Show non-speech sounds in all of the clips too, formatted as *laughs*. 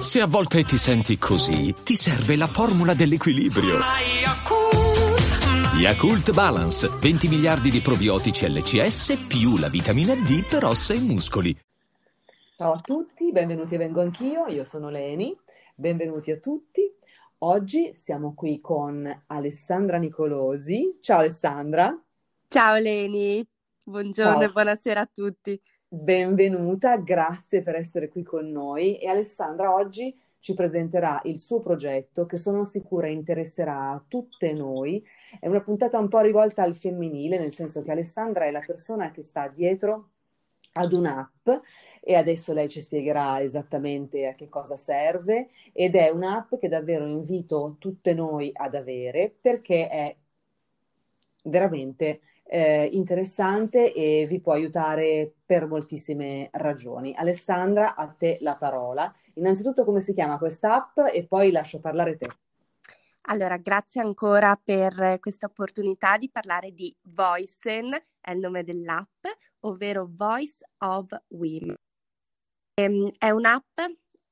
Se a volte ti senti così, ti serve la formula dell'equilibrio. Yakult Balance, 20 miliardi di probiotici LCS più la vitamina D per ossa e muscoli. Ciao a tutti, benvenuti a Vengo Anch'io, io sono Leni, benvenuti a tutti. Oggi siamo qui con Alessandra Nicolosi. Ciao Alessandra. Ciao Leni, buongiorno Ciao. e buonasera a tutti. Benvenuta, grazie per essere qui con noi e Alessandra oggi ci presenterà il suo progetto che sono sicura interesserà a tutte noi. È una puntata un po' rivolta al femminile, nel senso che Alessandra è la persona che sta dietro ad un'app e adesso lei ci spiegherà esattamente a che cosa serve ed è un'app che davvero invito tutte noi ad avere perché è veramente eh, interessante e vi può aiutare per moltissime ragioni. Alessandra, a te la parola. Innanzitutto come si chiama quest'app e poi lascio parlare te. Allora, grazie ancora per questa opportunità di parlare di Voicen, è il nome dell'app, ovvero Voice of Women. Ehm, è un'app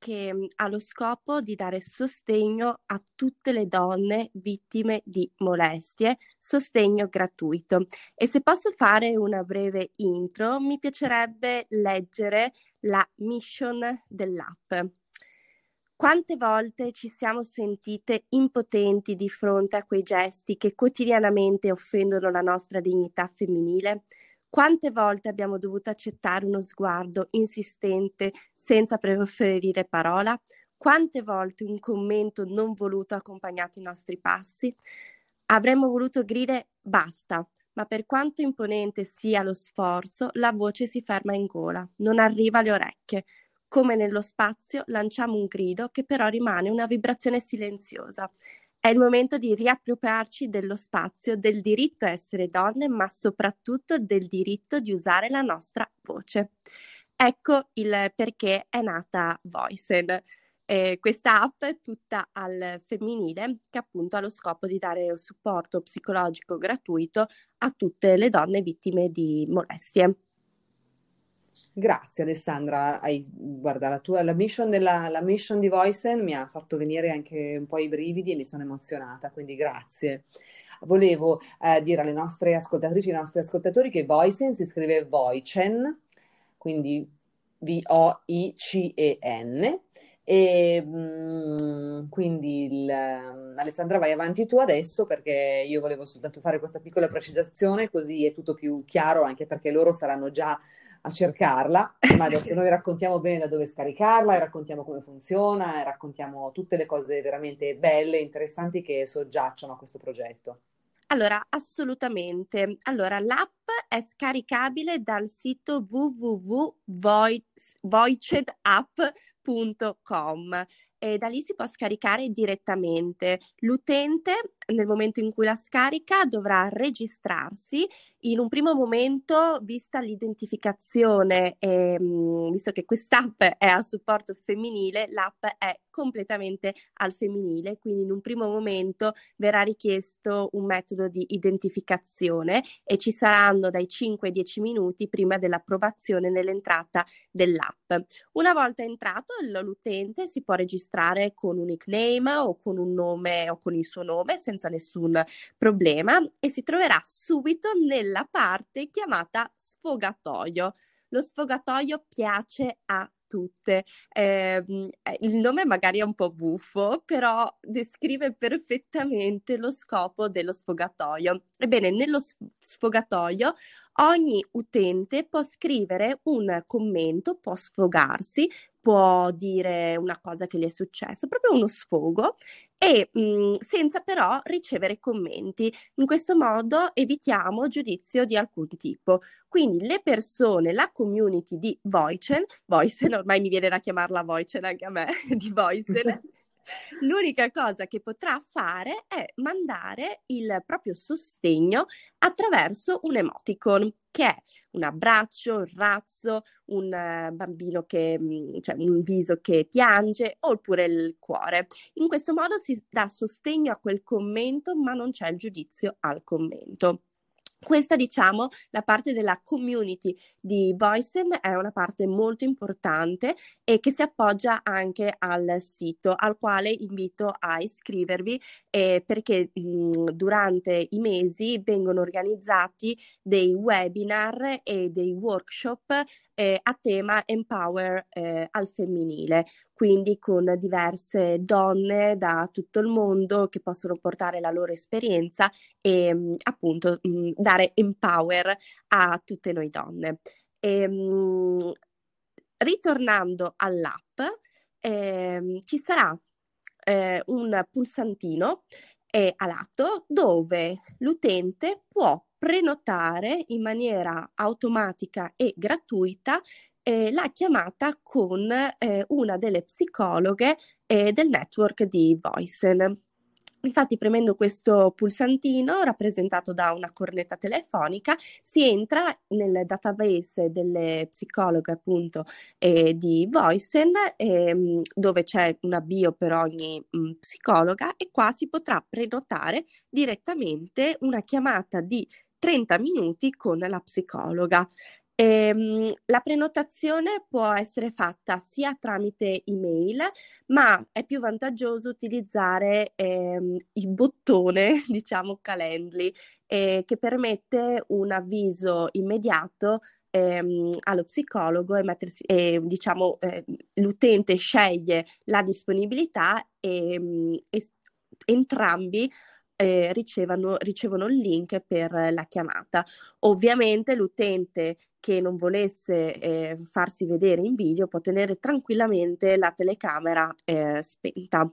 che mm, ha lo scopo di dare sostegno a tutte le donne vittime di molestie, sostegno gratuito. E se posso fare una breve intro, mi piacerebbe leggere la mission dell'app. Quante volte ci siamo sentite impotenti di fronte a quei gesti che quotidianamente offendono la nostra dignità femminile? Quante volte abbiamo dovuto accettare uno sguardo insistente senza preferire parola? Quante volte un commento non voluto ha accompagnato i nostri passi? Avremmo voluto gridare basta, ma per quanto imponente sia lo sforzo, la voce si ferma in gola, non arriva alle orecchie. Come nello spazio lanciamo un grido che però rimane una vibrazione silenziosa è il momento di riappropriarci dello spazio, del diritto a essere donne, ma soprattutto del diritto di usare la nostra voce. Ecco il perché è nata Voicen. Eh, questa app è tutta al femminile che appunto ha lo scopo di dare un supporto psicologico gratuito a tutte le donne vittime di molestie. Grazie Alessandra, hai, guarda la tua la mission, della, la mission di Voicen mi ha fatto venire anche un po' i brividi e mi sono emozionata, quindi grazie. Volevo eh, dire alle nostre ascoltatrici e ai nostri ascoltatori che Voicen si scrive Voicen, quindi V-O-I-C-E-N, e mh, mm, quindi il, Alessandra vai avanti tu adesso perché io volevo soltanto fare questa piccola precisazione così è tutto più chiaro anche perché loro saranno già a cercarla, ma *laughs* adesso noi raccontiamo bene da dove scaricarla e raccontiamo come funziona e raccontiamo tutte le cose veramente belle e interessanti che soggiacciono a questo progetto. Allora, assolutamente. Allora, l'app è scaricabile dal sito www.voicedapp.com e da lì si può scaricare direttamente. L'utente nel momento in cui la scarica dovrà registrarsi. In un primo momento, vista l'identificazione, ehm, visto che quest'app è a supporto femminile, l'app è completamente al femminile, quindi in un primo momento verrà richiesto un metodo di identificazione e ci saranno dai 5 ai 10 minuti prima dell'approvazione nell'entrata dell'app. Una volta entrato, l'utente si può registrare con un nickname o con un nome o con il suo nome senza nessun problema e si troverà subito nella parte chiamata sfogatoio. Lo sfogatoio piace a tutte. Ehm, eh, il nome magari è un po' buffo, però descrive perfettamente lo scopo dello sfogatoio. Ebbene, nello sfogatoio ogni utente può scrivere un commento, può sfogarsi, può dire una cosa che gli è successa, proprio uno sfogo e mh, mhmm, senza però ricevere commenti. In questo modo evitiamo giudizio di alcun tipo. Quindi le persone, la community di Voicen, Voicen ormai mi viene da chiamarla Voicen anche a me, *laughs* di Voicen, *laughs* L'unica cosa che potrà fare è mandare il proprio sostegno attraverso un emoticon, che è un abbraccio, un razzo, un uh, bambino che, mm, cioè un viso che piange oppure il cuore. In questo modo si dà sostegno a quel commento, ma non c'è il giudizio al commento. Questa, diciamo, la parte della community di Voicen è una parte molto importante e che si appoggia anche al sito, al quale invito a iscrivervi eh, perché mh, durante i mesi vengono organizzati dei webinar e dei workshop eh, a tema Empower eh, al femminile, quindi con diverse donne da tutto il mondo che possono portare la loro esperienza e mh, appunto mh, dare empower a tutte noi donne. E, mh, ritornando all'app, eh, ci sarà eh, un pulsantino eh, a lato dove l'utente può prenotare in maniera automatica e gratuita eh, la chiamata con eh, una delle psicologhe eh, del network di Voicen. Infatti, premendo questo pulsantino rappresentato da una cornetta telefonica, si entra nel database delle psicologhe, appunto, eh, di Voicen, eh, dove c'è una bio per ogni mh, psicologa, e qua si potrà prenotare direttamente una chiamata di 30 minuti con la psicologa. Ehm, la prenotazione può essere fatta sia tramite email, ma è più vantaggioso utilizzare ehm, il bottone, *laughs* diciamo Calendly, eh, che permette un avviso immediato ehm, allo psicologo e, mettersi, e diciamo eh, l'utente sceglie la disponibilità e, mm, e entrambi eh, ricevono, ricevono il link per la chiamata. Ovviamente l'utente che non volesse eh, farsi vedere in video può tenere tranquillamente la telecamera eh, spenta.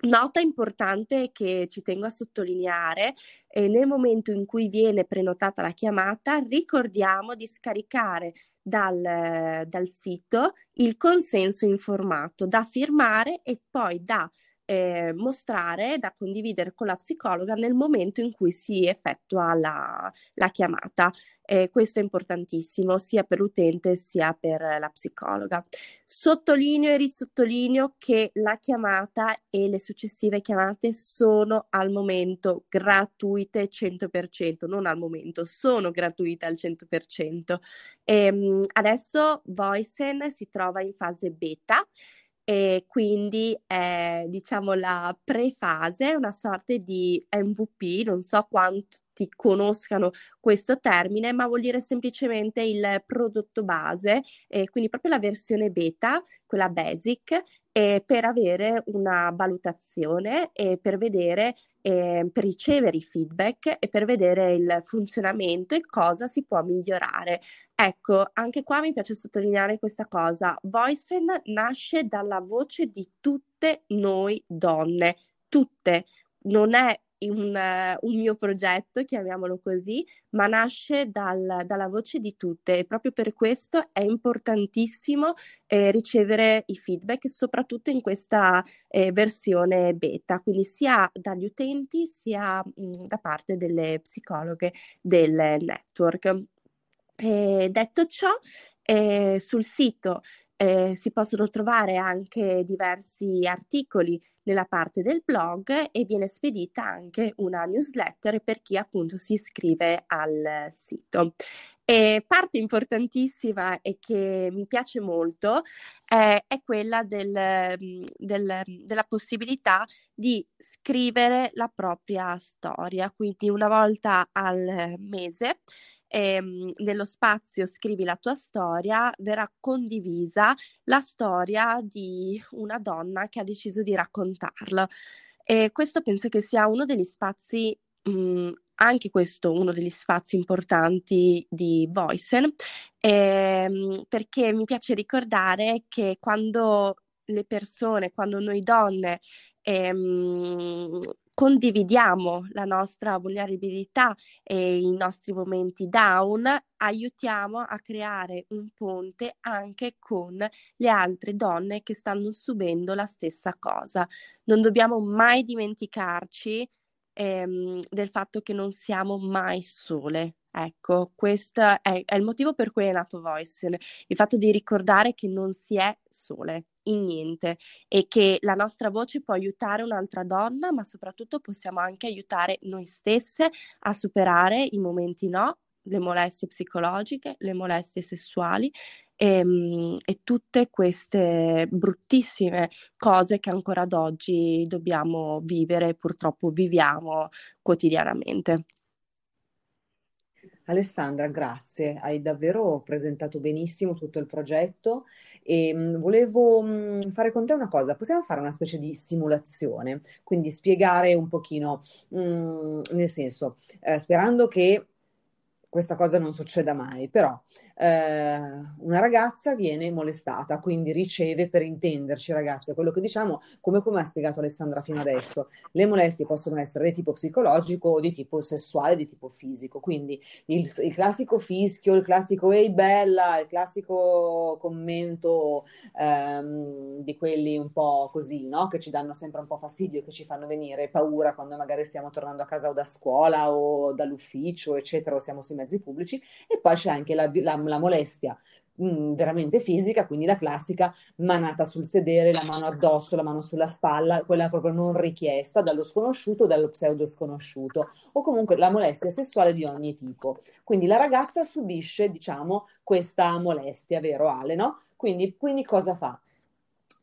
Nota importante che ci tengo a sottolineare, eh, nel momento in cui viene prenotata la chiamata, ricordiamo di scaricare dal, dal sito il consenso informato da firmare e poi da eh, mostrare, da condividere con la psicologa nel momento in cui si effettua la, la chiamata. Eh, questo è importantissimo sia per l'utente sia per la psicologa. Sottolineo e risottolineo che la chiamata e le successive chiamate sono al momento gratuite 100%, non al momento, sono gratuite al 100%. E, ehm, adesso Voicen si trova in fase beta e quindi è diciamo la prefase, una sorta di MVP, non so quanti conoscano questo termine, ma vuol dire semplicemente il prodotto base, eh, quindi proprio la versione beta, quella basic, eh, per avere una valutazione e per vedere, eh, per ricevere i feedback e per vedere il funzionamento e cosa si può migliorare. Ecco, anche qua mi piace sottolineare questa cosa. Voicen nasce dalla voce di tutte noi donne, tutte. Non è un, un, mio progetto, chiamiamolo così, ma nasce dal, dalla voce di tutte e proprio per questo è importantissimo eh, ricevere i feedback, soprattutto in questa eh, versione beta, quindi sia dagli utenti sia mh, mm, da parte delle psicologhe del network. E detto ciò, eh, sul sito eh, si possono trovare anche diversi articoli nella parte del blog e viene spedita anche una newsletter per chi appunto si iscrive al sito. E parte importantissima e che mi piace molto eh, è quella del, del, della possibilità di scrivere la propria storia, quindi una volta al mese ehm, nello spazio scrivi la tua storia, verrà condivisa la storia di una donna che ha deciso di raccontarla. E questo penso che sia uno degli spazi mh, anche questo uno degli spazi importanti di Voicen, ehm, perché mi piace ricordare che quando le persone, quando noi donne ehm, condividiamo la nostra vulnerabilità e i nostri momenti down, aiutiamo a creare un ponte anche con le altre donne che stanno subendo la stessa cosa. Non dobbiamo mai dimenticarci ehm, del fatto che non siamo mai sole, Ecco, questo è, è, il motivo per cui è nato Voice, il fatto di ricordare che non si è sole in niente e che la nostra voce può aiutare un'altra donna, ma soprattutto possiamo anche aiutare noi stesse a superare i momenti no, le molestie psicologiche, le molestie sessuali e, ehm, e, tutte queste bruttissime cose che ancora ad oggi dobbiamo vivere, purtroppo viviamo quotidianamente. Alessandra, grazie, hai davvero presentato benissimo tutto il progetto e mm, volevo mm, fare con te una cosa, possiamo fare una specie di simulazione, quindi spiegare un pochino, mm, nel senso, eh, sperando che questa cosa non succeda mai, però eh, una ragazza viene molestata, quindi riceve, per intenderci ragazzi, quello che diciamo, come, come ha spiegato Alessandra fino adesso, le molestie possono essere di tipo psicologico o di tipo sessuale, di tipo fisico, quindi il, il classico fischio, il classico ehi bella, il classico commento ehm, di quelli un po' così, no? che ci danno sempre un po' fastidio, che ci fanno venire paura quando magari stiamo tornando a casa o da scuola o dall'ufficio, eccetera, o siamo sui mezzi pubblici, e poi c'è anche la, la la molestia mm, veramente fisica, quindi la classica manata sul sedere, la mano addosso, la mano sulla spalla, quella proprio non richiesta dallo sconosciuto o dallo pseudo sconosciuto, o comunque la molestia sessuale di ogni tipo. Quindi la ragazza subisce, diciamo, questa molestia, vero Ale, no? Quindi, quindi cosa fa?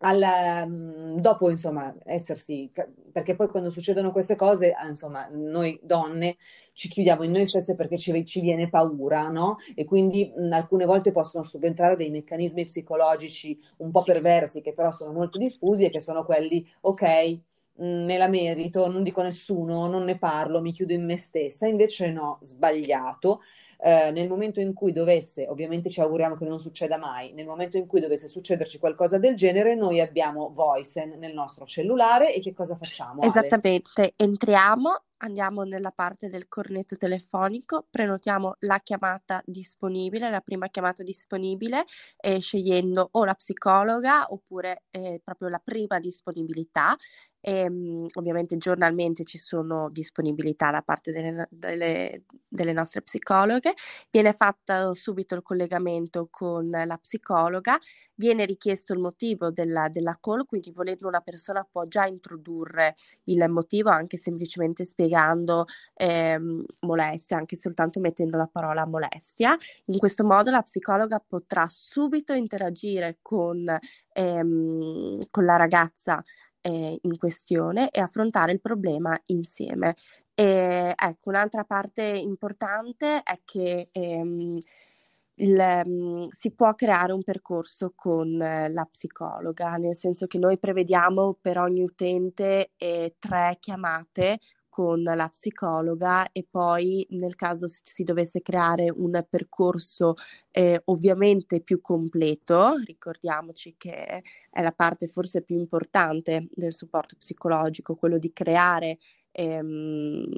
Al, mm, dopo insomma essersi perché poi quando succedono queste cose ah, insomma noi donne ci chiudiamo in noi stesse perché ci, ci viene paura no? E quindi mh, mm, alcune volte possono subentrare dei meccanismi psicologici un po' perversi che però sono molto diffusi e che sono quelli ok mm, me la merito, non dico nessuno, non ne parlo, mi chiudo in me stessa, invece no, sbagliato eh, nel momento in cui dovesse, ovviamente ci auguriamo che non succeda mai, nel momento in cui dovesse succederci qualcosa del genere, noi abbiamo Voicen nel nostro cellulare e che cosa facciamo? Esattamente, Ale? entriamo, andiamo nella parte del cornetto telefonico, prenotiamo la chiamata disponibile, la prima chiamata disponibile, eh, scegliendo o la psicologa oppure eh, proprio la prima disponibilità e, ehm, ovviamente giornalmente ci sono disponibilità da parte delle, delle, delle nostre psicologhe, viene fatto subito il collegamento con la psicologa, viene richiesto il motivo della, della call, quindi volendo una persona può già introdurre il motivo anche semplicemente spiegando ehm, molestia, anche soltanto mettendo la parola molestia. In questo modo la psicologa potrà subito interagire con, ehm, con la ragazza eh, in questione e affrontare il problema insieme. E, ecco, un'altra parte importante è che ehm, il, um, si può creare un percorso con eh, la psicologa, nel senso che noi prevediamo per ogni utente eh, tre chiamate con la psicologa e poi nel caso si dovesse creare un percorso eh, ovviamente più completo, ricordiamoci che è la parte forse più importante del supporto psicologico, quello di creare ehm,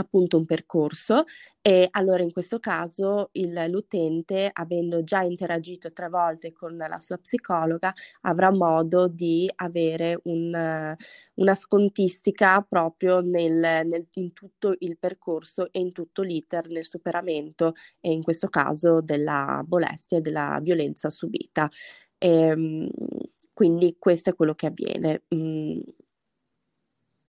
appunto un percorso e allora in questo caso il, l'utente, avendo già interagito tre volte con la sua psicologa, avrà modo di avere un, una scontistica proprio nel, nel, in tutto il percorso e in tutto l'iter nel superamento e in questo caso della molestia e della violenza subita. E, ehm, quindi questo è quello che avviene.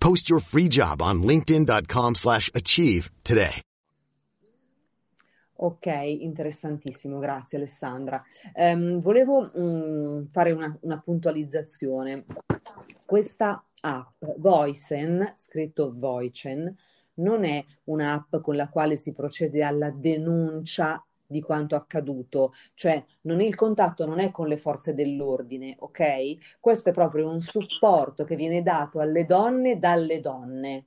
Post your free job on linkedin.com slash achieve today. Ok, interessantissimo, grazie Alessandra. Um, volevo um, fare una, una, puntualizzazione. Questa app, Voicen, scritto Voicen, non è un'app con la quale si procede alla denuncia di quanto accaduto, cioè non, il contatto non è con le forze dell'ordine, ok? Questo è proprio un supporto che viene dato alle donne dalle donne.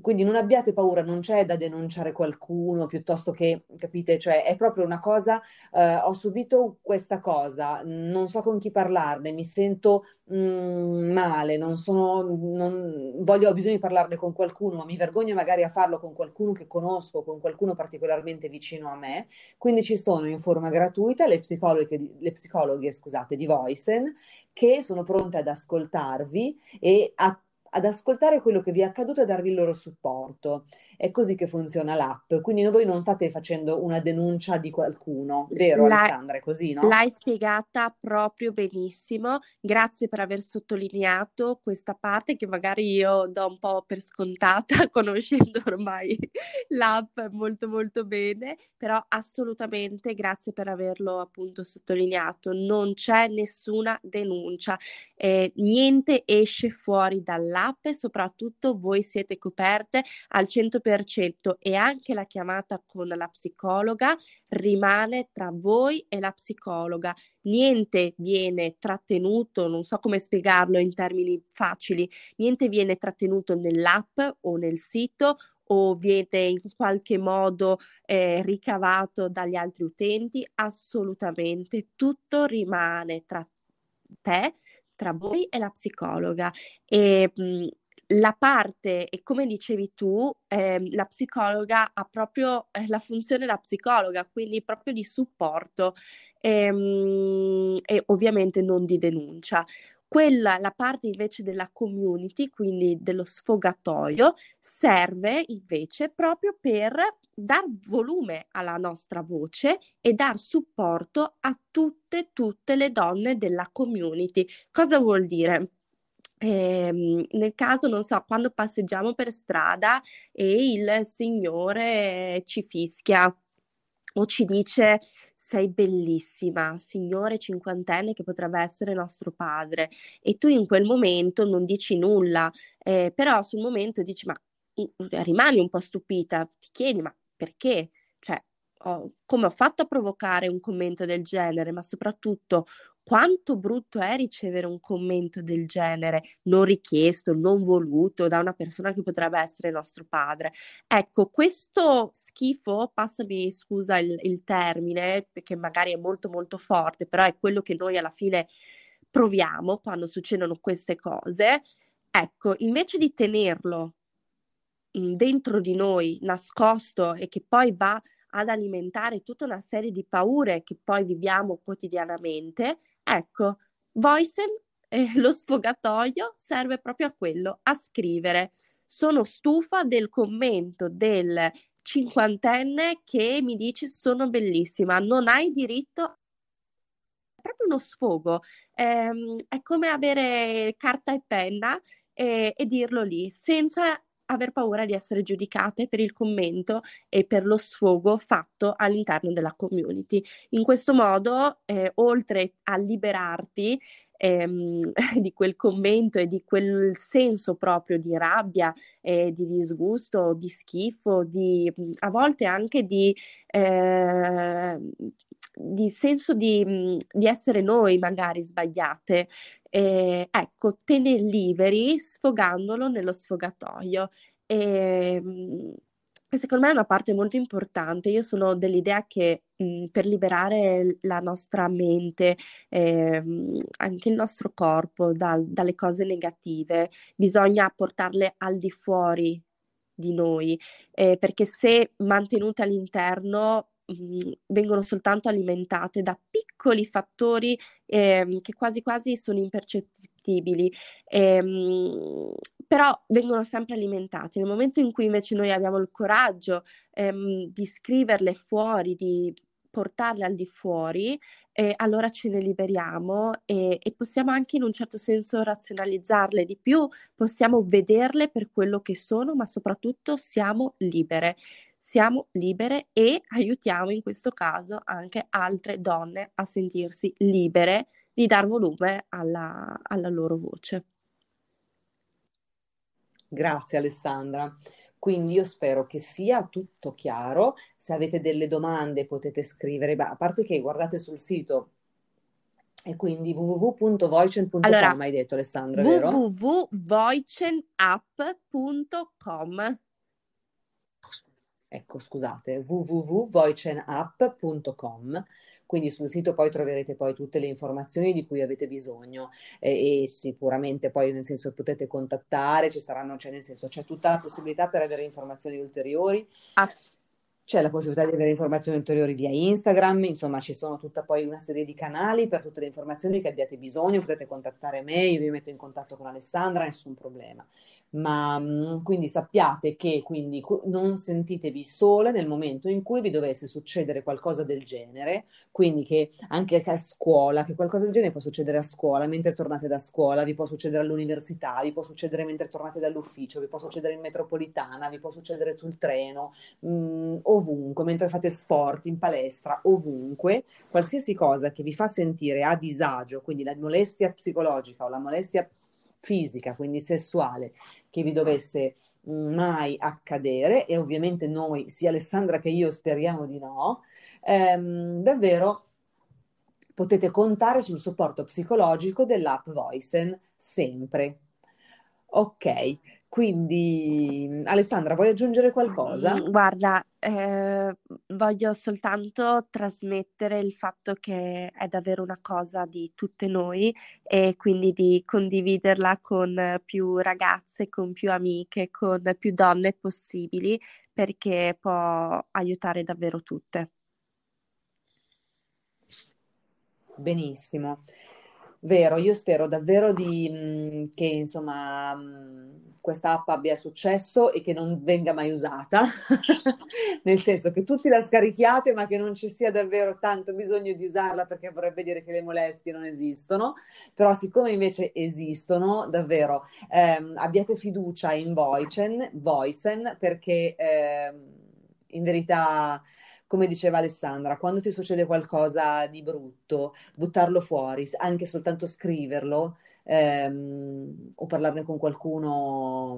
Quindi non abbiate paura, non c'è da denunciare qualcuno piuttosto che, capite, cioè è proprio una cosa, eh, ho subito questa cosa, non so con chi parlarne, mi sento mh, mm, male, non sono, non, voglio, ho bisogno di parlarne con qualcuno, ma mi vergogno magari a farlo con qualcuno che conosco, con qualcuno particolarmente vicino a me. Quindi ci sono in forma gratuita le psicologhe, le psicologhe scusate, di Voicen che sono pronte ad ascoltarvi e a ad ascoltare quello che vi è accaduto e darvi il loro supporto. È così che funziona l'app, quindi voi non state facendo una denuncia di qualcuno, vero l'hai, Alessandra? È così, no? L'hai spiegata proprio benissimo, grazie per aver sottolineato questa parte che magari io do un po' per scontata, *laughs* conoscendo ormai l'app molto molto bene, però assolutamente grazie per averlo appunto sottolineato, non c'è nessuna denuncia, eh, niente esce fuori dall'app app soprattutto voi siete coperte al 100% e anche la chiamata con la psicologa rimane tra voi e la psicologa. Niente viene trattenuto, non so come spiegarlo in termini facili, niente viene trattenuto nell'app o nel sito o viene in qualche modo eh, ricavato dagli altri utenti, assolutamente tutto rimane tra te, tra voi e la psicologa. E mh, la parte, e come dicevi tu, eh, la psicologa ha proprio eh, la funzione da psicologa, quindi proprio di supporto ehm, e ovviamente non di denuncia. Quella, la parte invece della community, quindi dello sfogatoio, serve invece proprio per dar volume alla nostra voce e dar supporto a tutte, tutte le donne della community. Cosa vuol dire? Eh, nel caso, non so, quando passeggiamo per strada e il signore ci fischia o ci dice sei bellissima, signore cinquantenne che potrebbe essere nostro padre e tu in quel momento non dici nulla, eh, però sul momento dici ma rimani un po' stupita, ti chiedi ma perché? Cioè, ho, come ho fatto a provocare un commento del genere, ma soprattutto quanto brutto è ricevere un commento del genere, non richiesto, non voluto da una persona che potrebbe essere nostro padre. Ecco, questo schifo, passami scusa il, il termine, perché magari è molto molto forte, però è quello che noi alla fine proviamo quando succedono queste cose. Ecco, invece di tenerlo dentro di noi, nascosto e che poi va ad alimentare tutta una serie di paure che poi viviamo quotidianamente, ecco, Voicen, eh, lo sfogatoio, serve proprio a quello, a scrivere. Sono stufa del commento del cinquantenne che mi dice sono bellissima, non hai diritto è proprio uno sfogo, ehm, è come avere carta e penna e, e dirlo lì, senza aver paura di essere giudicate per il commento e per lo sfogo fatto all'interno della community. In questo modo, eh, oltre a liberarti ehm, *laughs* di quel commento e di quel senso proprio di rabbia, eh, di disgusto, di schifo, di a volte anche di eh, di senso di, di, essere noi magari sbagliate, eh, ecco, te ne liberi sfogandolo nello sfogatoio. E, ehm, secondo me è una parte molto importante. Io sono dell'idea che mh, mhmm, per liberare la nostra mente, eh, anche il nostro corpo da, dalle cose negative, bisogna portarle al di fuori di noi, eh, perché se mantenute all'interno Mhmm, vengono soltanto alimentate da piccoli fattori eh, che quasi quasi sono impercettibili, ehm, però vengono sempre alimentati. Nel momento in cui invece noi abbiamo il coraggio ehm, di scriverle fuori, di portarle al di fuori, eh, allora ce ne liberiamo e, e, possiamo anche in un certo senso razionalizzarle di più, possiamo vederle per quello che sono, ma soprattutto siamo libere siamo libere e aiutiamo in questo caso anche altre donne a sentirsi libere di dar volume alla, alla loro voce. Grazie Alessandra. Quindi io spero che sia tutto chiaro. Se avete delle domande potete scrivere, a parte che guardate sul sito E quindi www.voicen.com allora, hai detto Alessandra, www.voicenapp.com Ecco, scusate, www.voicenapp.com quindi sul sito poi troverete poi tutte le informazioni di cui avete bisogno e, e sicuramente poi nel senso potete contattare, ci saranno, cioè nel senso c'è tutta la possibilità per avere informazioni ulteriori. Ass- c'è la possibilità di avere informazioni ulteriori via Instagram, insomma ci sono tutta poi una serie di canali per tutte le informazioni che abbiate bisogno, potete contattare me, io vi metto in contatto con Alessandra, nessun problema. Ma mm, quindi sappiate che quindi non sentitevi sole nel momento in cui vi dovesse succedere qualcosa del genere, quindi che anche a scuola, che qualcosa del genere può succedere a scuola, mentre tornate da scuola, vi può succedere all'università, vi può succedere mentre tornate dall'ufficio, vi può succedere in metropolitana, vi può succedere sul treno. Mh, mm, ovunque, mentre fate sport, in palestra, ovunque, qualsiasi cosa che vi fa sentire a disagio, quindi la molestia psicologica o la molestia fisica, quindi sessuale, che vi dovesse mai accadere, e ovviamente noi, sia Alessandra che io, speriamo di no, ehm, davvero potete contare sul supporto psicologico dell'app Voicen sempre. Ok, quindi, Alessandra, vuoi aggiungere qualcosa? Mm, guarda, eh, voglio soltanto trasmettere il fatto che è davvero una cosa di tutte noi e quindi di condividerla con più ragazze, con più amiche, con più donne possibili, perché può aiutare davvero tutte. Benissimo. Vero, io spero davvero di, mh, che insomma mh, questa app abbia successo e che non venga mai usata, *laughs* nel senso che tutti la scarichiate ma che non ci sia davvero tanto bisogno di usarla perché vorrebbe dire che le molestie non esistono, però siccome invece esistono, davvero ehm, abbiate fiducia in Voicen, Voicen perché ehm, in verità come diceva Alessandra, quando ti succede qualcosa di brutto, buttarlo fuori, anche soltanto scriverlo ehm, o parlarne con qualcuno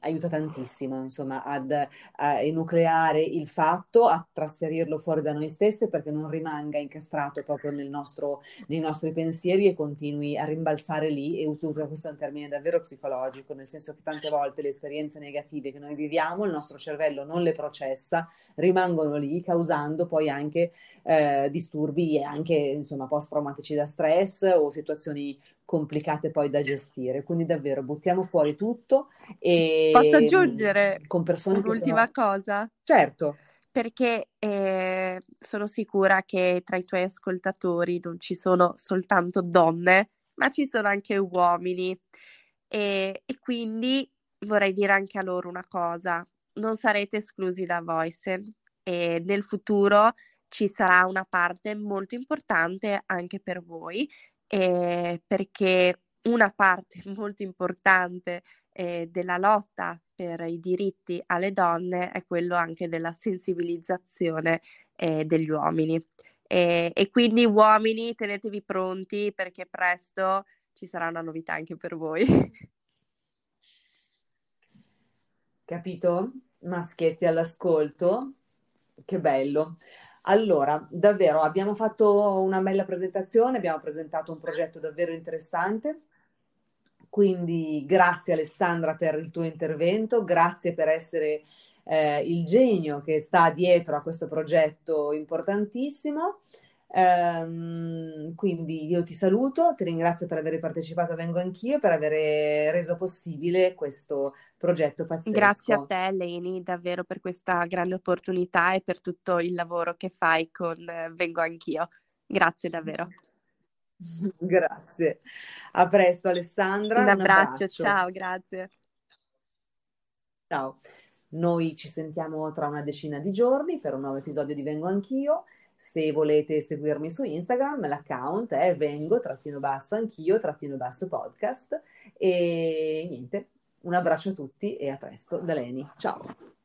aiuta tantissimo, insomma, ad, a enucleare il fatto, a trasferirlo fuori da noi stesse perché non rimanga incastrato proprio nostro, nei nostri pensieri e continui a rimbalzare lì. E uso questo è un termine davvero psicologico, nel senso che tante volte le esperienze negative che noi viviamo, il nostro cervello non le processa, rimangono lì causando poi anche eh, disturbi e anche insomma post-traumatici da stress o situazioni complicate poi da gestire. Quindi davvero buttiamo fuori tutto e posso aggiungere con persone un'ultima sono... cosa? Certo. Perché eh, sono sicura che tra i tuoi ascoltatori non ci sono soltanto donne, ma ci sono anche uomini. E, e quindi vorrei dire anche a loro una cosa: non sarete esclusi da Voice e nel futuro ci sarà una parte molto importante anche per voi eh, perché una parte *laughs* molto importante eh, della lotta per i diritti alle donne è quello anche della sensibilizzazione eh, degli uomini. E, e quindi uomini tenetevi pronti perché presto ci sarà una novità anche per voi. *laughs* Capito? Maschietti all'ascolto, che bello. Allora, davvero abbiamo fatto una bella presentazione, abbiamo presentato un progetto davvero interessante. Quindi grazie Alessandra per il tuo intervento, grazie per essere eh, il genio che sta dietro a questo progetto importantissimo. Um, quindi io ti saluto, ti ringrazio per aver partecipato, vengo anch'io per aver reso possibile questo progetto pazzesco. Grazie a te Leni davvero per questa grande opportunità e per tutto il lavoro che fai con eh, Vengo anch'io. Grazie davvero. *laughs* grazie. A presto Alessandra. Un abbraccio, un abbraccio. ciao, grazie. Ciao. Noi ci sentiamo tra una decina di giorni per un nuovo episodio di Vengo Anch'io. Se volete seguirmi su Instagram, l'account è vengo trattino basso anch'io trattino basso podcast e niente, un abbraccio a tutti e a presto da Leni. Ciao!